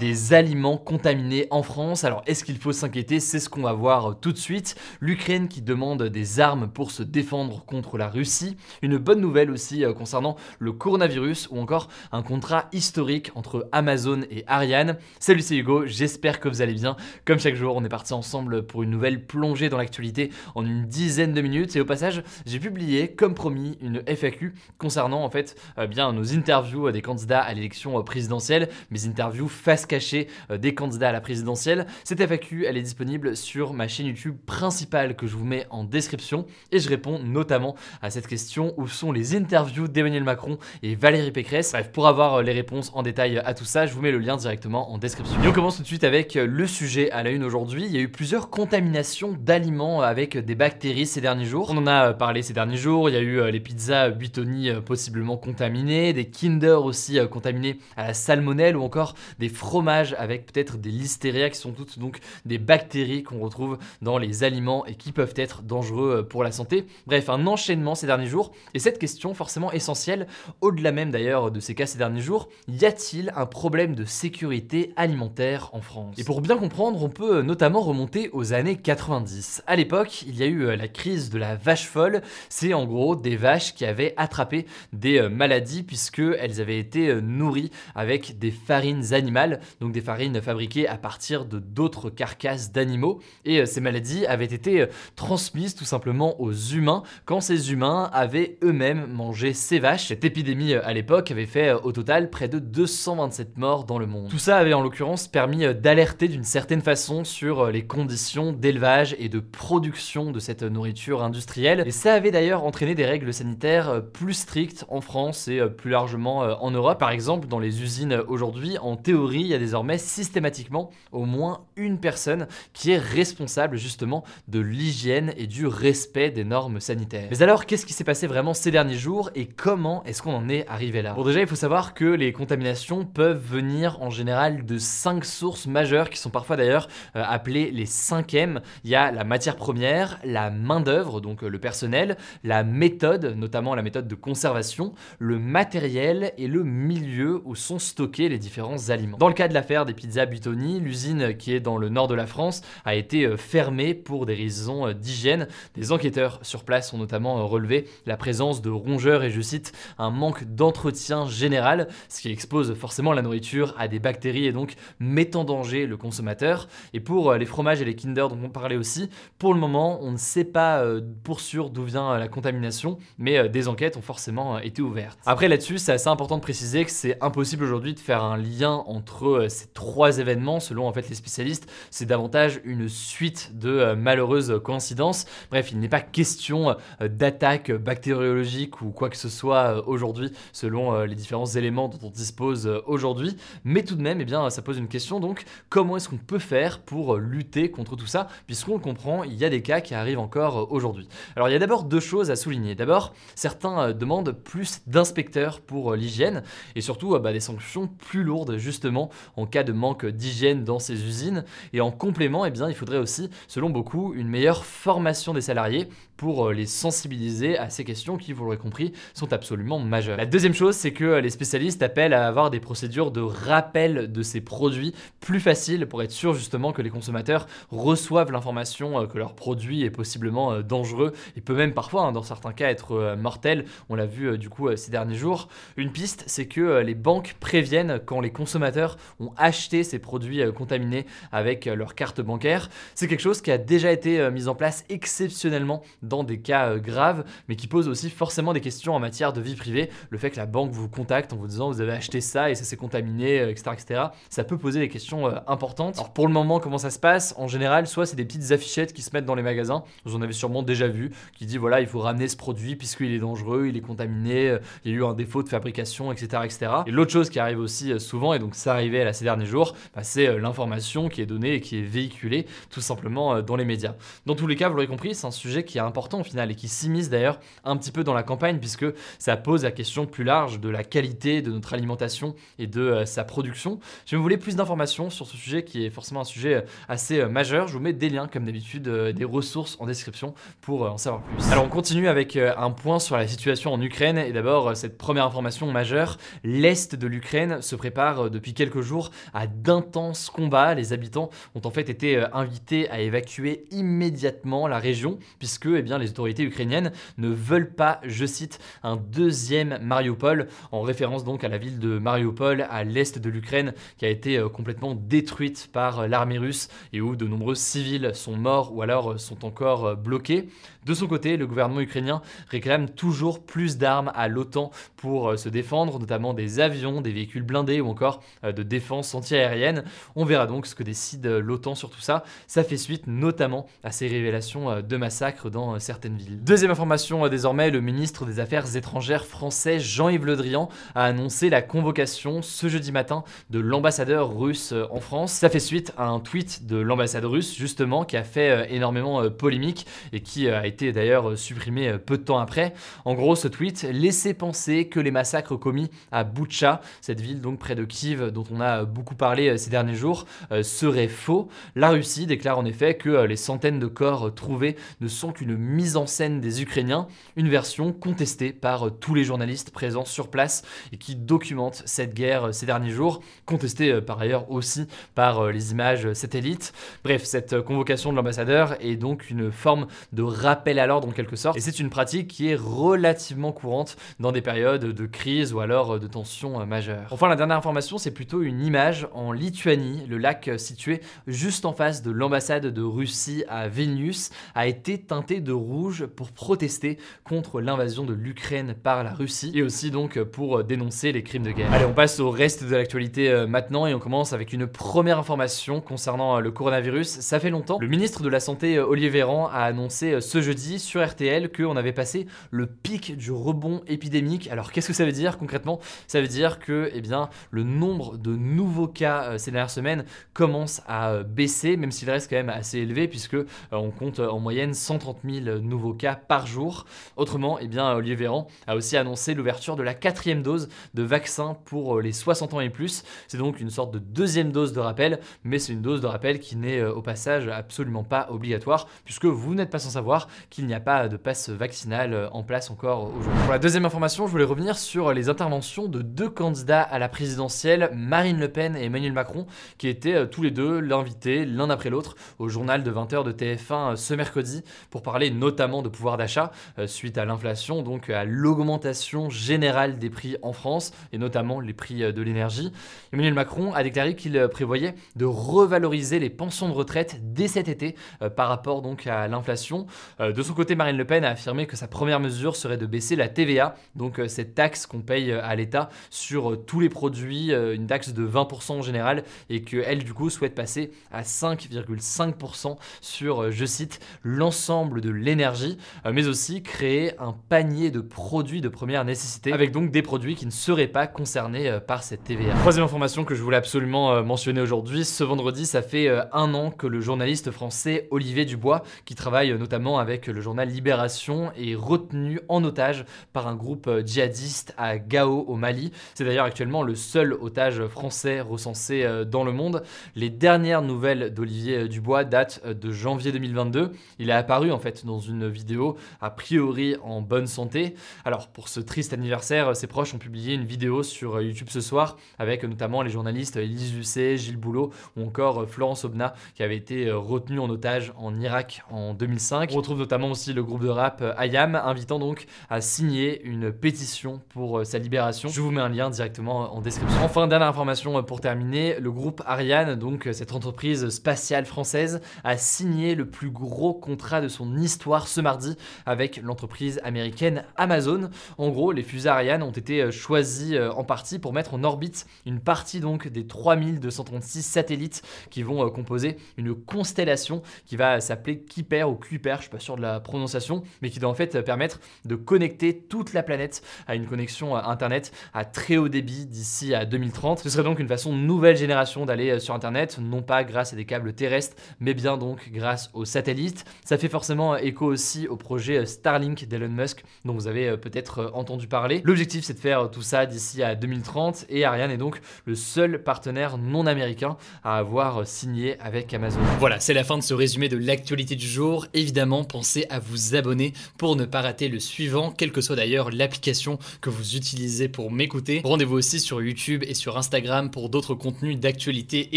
Des aliments contaminés en France. Alors est-ce qu'il faut s'inquiéter? C'est ce qu'on va voir tout de suite. L'Ukraine qui demande des armes pour se défendre contre la Russie. Une bonne nouvelle aussi euh, concernant le coronavirus ou encore un contrat historique entre Amazon et Ariane. Salut c'est Hugo, j'espère que vous allez bien. Comme chaque jour, on est parti ensemble pour une nouvelle plongée dans l'actualité en une dizaine de minutes. Et au passage, j'ai publié, comme promis, une FAQ concernant en fait euh, bien nos interviews des candidats à l'élection euh, présidentielle, mes interviews face cachée euh, des candidats à la présidentielle. Cette FAQ, elle est disponible sur ma chaîne YouTube principale que je vous mets en description et je réponds notamment à cette question où sont les interviews d'Emmanuel Macron et Valérie Pécresse. Bref, pour avoir euh, les réponses en détail à tout ça, je vous mets le lien directement en description. Et on commence tout de suite avec euh, le sujet à la une aujourd'hui. Il y a eu plusieurs contaminations d'aliments avec des bactéries ces derniers jours. On en a parlé ces derniers jours. Il y a eu les pizzas Buitoni possiblement contaminées, des Kinder aussi contaminés à la salmonelle ou encore des fromages avec peut-être des listeria qui sont toutes donc des bactéries qu'on retrouve dans les aliments et qui peuvent être dangereux euh, pour la santé. Bref, un enchaînement ces derniers jours. Et cette question, forcément essentielle, au-delà même d'ailleurs de ces cas ces derniers jours, y a-t-il un problème de sécurité alimentaire en France? Et pour bien comprendre, on peut notamment remonter aux années 90. À l'époque, il y a eu euh, la crise de la vache folle. C'est en gros des vaches qui avaient attrapé des euh, maladies puisque elles avaient été nourries avec des farines animales donc des farines fabriquées à partir de d'autres carcasses d'animaux. Et euh, ces maladies avaient été euh, transmises tout simplement aux humains quand ces humains avaient eux-mêmes mangé ces vaches. Cette épidémie euh, à l'époque avait fait au total près de 227 morts dans le monde. Tout ça avait en l'occurrence permis d'alerter d'une certaine façon sur les conditions d'élevage et de production de cette nourriture industrielle. Et ça avait d'ailleurs entraîné des règles sanitaires plus strictes en France et plus largement en Europe. Par exemple, dans les usines aujourd'hui, en théorie, y a désormais systématiquement au moins une personne qui est responsable justement de l'hygiène et du respect des normes sanitaires. Mais alors, qu'est-ce qui s'est passé vraiment ces derniers jours et comment est-ce qu'on en est arrivé là? Bon, déjà, il faut savoir que les contaminations peuvent venir en général de cinq sources majeures qui sont parfois d'ailleurs euh, appelées les 5 M. Il y a la matière première, la main-d'œuvre, donc euh, le personnel, la méthode, notamment la méthode de conservation, le matériel et le milieu où sont stockés les différents aliments. Cas de l'affaire des pizzas Buitoni, l'usine qui est dans le nord de la France a été euh, fermée pour des raisons euh, d'hygiène. Des enquêteurs sur place ont notamment euh, relevé la présence de rongeurs et je cite un manque d'entretien général, ce qui expose forcément la nourriture à des bactéries et donc met en danger le consommateur. Et pour les fromages et les Kinder dont on parlait aussi, pour le moment on ne sait pas pour sûr d'où vient la contamination, mais des enquêtes ont forcément été ouvertes. Après là-dessus, c'est assez important de préciser que c'est impossible aujourd'hui de faire un lien entre ces trois événements, selon en fait les spécialistes, c'est davantage une suite de euh, malheureuses coïncidences. Bref, il n'est pas question euh, d'attaque bactériologique ou quoi que ce soit euh, aujourd'hui, selon les différents éléments dont on dispose aujourd'hui. Mais tout de même, eh bien, ça pose une question donc comment est-ce qu'on peut faire pour lutter contre tout ça, puisqu'on le comprend, il y a des cas qui arrivent encore aujourd'hui. Alors il y a d'abord deux choses à souligner. D'abord, certains demandent plus d'inspecteurs pour l'hygiène et surtout bah, des sanctions plus lourdes justement en cas de manque d'hygiène dans ces usines. Et en complément, eh bien, il faudrait aussi, selon beaucoup, une meilleure formation des salariés pour euh, les sensibiliser à ces questions qui, vous l'aurez compris, sont absolument majeures. La deuxième chose, c'est que les spécialistes appellent à avoir des procédures de rappel de ces produits plus faciles pour être sûr justement que les consommateurs reçoivent l'information euh, que leur produit est possiblement euh, dangereux et peut même parfois, hein, dans certains cas, être mortel. On l'a vu du coup ces derniers jours. Une piste, c'est que les banques préviennent quand les consommateurs ont acheté ces produits contaminés avec leur carte bancaire. C'est quelque chose qui a déjà été mis en place exceptionnellement des cas graves, mais qui pose aussi forcément des questions en matière de vie privée. Le fait que la banque vous contacte en vous disant vous avez acheté ça et ça s'est contaminé, etc., etc., ça peut poser des questions importantes. Alors pour le moment, comment ça se passe? En général, soit c'est des petites affichettes qui se mettent dans les magasins, vous en avez sûrement déjà vu, qui dit voilà, il faut ramener ce produit puisqu'il est dangereux, il est contaminé, il y a eu un défaut de fabrication, etc. etc. Et l'autre chose qui arrive aussi souvent, et donc ça arrivait là ces derniers jours, bah, c'est l'information qui est donnée et qui est véhiculée tout simplement dans les médias. Dans tous les cas, vous l'aurez compris, c'est un sujet qui est important au final et qui s'immisce d'ailleurs un petit peu dans la campagne puisque ça pose la question plus large de la qualité de notre alimentation et de sa production. Si vous voulez plus d'informations sur ce sujet qui est forcément un sujet assez majeur, je vous mets des liens comme d'habitude, des ressources en description pour en savoir plus. Alors on continue avec un point sur la situation en Ukraine et d'abord cette première information majeure, l'est de l'Ukraine se prépare depuis quelques jours à d'intenses combats. Les habitants ont en fait été invités à évacuer immédiatement la région puisque eh les autorités ukrainiennes ne veulent pas, je cite, un deuxième Mariupol en référence donc à la ville de Mariupol à l'est de l'Ukraine qui a été complètement détruite par l'armée russe et où de nombreux civils sont morts ou alors sont encore bloqués. De son côté, le gouvernement ukrainien réclame toujours plus d'armes à l'OTAN pour se défendre, notamment des avions, des véhicules blindés ou encore de défense antiaérienne. On verra donc ce que décide l'OTAN sur tout ça. Ça fait suite notamment à ces révélations de massacres dans certaines villes. Deuxième information désormais, le ministre des Affaires étrangères français Jean-Yves Le Drian a annoncé la convocation ce jeudi matin de l'ambassadeur russe en France. Ça fait suite à un tweet de l'ambassade russe justement qui a fait énormément polémique et qui a été d'ailleurs supprimé peu de temps après. En gros, ce tweet laissait penser que les massacres commis à Butcha, cette ville donc près de Kiev dont on a beaucoup parlé ces derniers jours, seraient faux. La Russie déclare en effet que les centaines de corps trouvés ne sont qu'une mise en scène des Ukrainiens, une version contestée par tous les journalistes présents sur place et qui documente cette guerre ces derniers jours, contestée par ailleurs aussi par les images satellites. Bref, cette convocation de l'ambassadeur est donc une forme de rappel à l'ordre en quelque sorte, et c'est une pratique qui est relativement courante dans des périodes de crise ou alors de tensions majeures. Enfin, la dernière information, c'est plutôt une image en Lituanie, le lac situé juste en face de l'ambassade de Russie à Vilnius a été teinté de rouge pour protester contre l'invasion de l'Ukraine par la Russie et aussi donc pour dénoncer les crimes de guerre. Allez, on passe au reste de l'actualité maintenant et on commence avec une première information concernant le coronavirus. Ça fait longtemps, le ministre de la Santé Olivier Véran a annoncé ce jeudi sur RTL qu'on avait passé le pic du rebond épidémique. Alors qu'est-ce que ça veut dire concrètement? Ça veut dire que eh bien, le nombre de nouveaux cas ces dernières semaines commence à baisser, même s'il reste quand même assez élevé puisque on compte en moyenne 130 000 nouveaux cas par jour. Autrement, eh bien, Olivier Véran a aussi annoncé l'ouverture de la quatrième dose de vaccin pour les 60 ans et plus. C'est donc une sorte de deuxième dose de rappel, mais c'est une dose de rappel qui n'est au passage absolument pas obligatoire puisque vous n'êtes pas sans savoir qu'il n'y a pas de passe vaccinal en place encore aujourd'hui. Pour la deuxième information, je voulais revenir sur les interventions de deux candidats à la présidentielle, Marine Le Pen et Emmanuel Macron, qui étaient tous les deux l'invité l'un après l'autre au journal de 20h de TF1 ce mercredi pour parler notamment de pouvoir d'achat suite à l'inflation, donc à l'augmentation générale des prix en France et notamment les prix de l'énergie. Emmanuel Macron a déclaré qu'il prévoyait de revaloriser les pensions de retraite dès cet été par rapport donc à l'inflation. De son côté, Marine Le Pen a affirmé que sa première mesure serait de baisser la TVA, donc cette taxe qu'on paye à l'État sur tous les produits, une taxe de 20% en général, et qu'elle du coup souhaite passer à 5,5% sur, je cite, l'ensemble de l'énergie, mais aussi créer un panier de produits de première nécessité, avec donc des produits qui ne seraient pas concernés par cette TVA. Troisième information que je voulais absolument mentionner aujourd'hui, ce vendredi, ça fait un an que le journaliste français Olivier Dubois, qui travaille notamment avec le journal Libération, est retenu en otage par un groupe djihadiste à Gao au Mali. C'est d'ailleurs actuellement le seul otage français recensé dans le monde. Les dernières nouvelles d'Olivier Dubois datent de janvier 2022. Il est apparu en fait dans une vidéo a priori en bonne santé. Alors pour ce triste anniversaire, ses proches ont publié une vidéo sur YouTube ce soir avec notamment les journalistes Elise Lucet, Gilles Boulot ou encore Florence Obna qui avait été retenu en otage en Irak en 2005. On retrouve notamment aussi le groupe de rap IAM, invitant donc à signer une pétition pour sa libération. Je vous mets un lien directement en description. Enfin, dernière information pour terminer, le groupe Ariane, donc cette entreprise spatiale française, a signé le plus gros contrat de son histoire ce mardi avec l'entreprise américaine Amazon. En gros, les fusées Ariane ont été choisis en partie pour mettre en orbite une partie donc des 3236 satellites qui vont euh, composer une constellation qui va s'appeler Kuiper ou Kuiper, je suis pas sûr de la prononciation, mais qui doit en fait permettre de connecter toute la planète à une connexion euh, internet à très haut débit d'ici à 2030. Ce serait donc une façon nouvelle génération d'aller euh, sur internet, non pas grâce à des câbles terrestres, mais bien donc grâce aux satellites. Ça fait forcément écho aussi au projet Starlink d'Elon Musk dont vous avez peut-être entendu parler. L'objectif c'est de faire tout ça d'ici à 2030 et Ariane est donc le seul partenaire non américain à avoir signé avec Amazon. Voilà, c'est la fin de ce résumé de l'actualité du jour. Évidemment, pensez à vous abonner pour ne pas rater le suivant, quelle que soit d'ailleurs l'application que vous utilisez pour m'écouter. Rendez-vous aussi sur YouTube et sur Instagram pour d'autres contenus d'actualité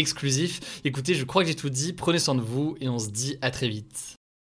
exclusifs. Écoutez, je crois que j'ai tout dit, prenez soin de vous et on se dit à très vite.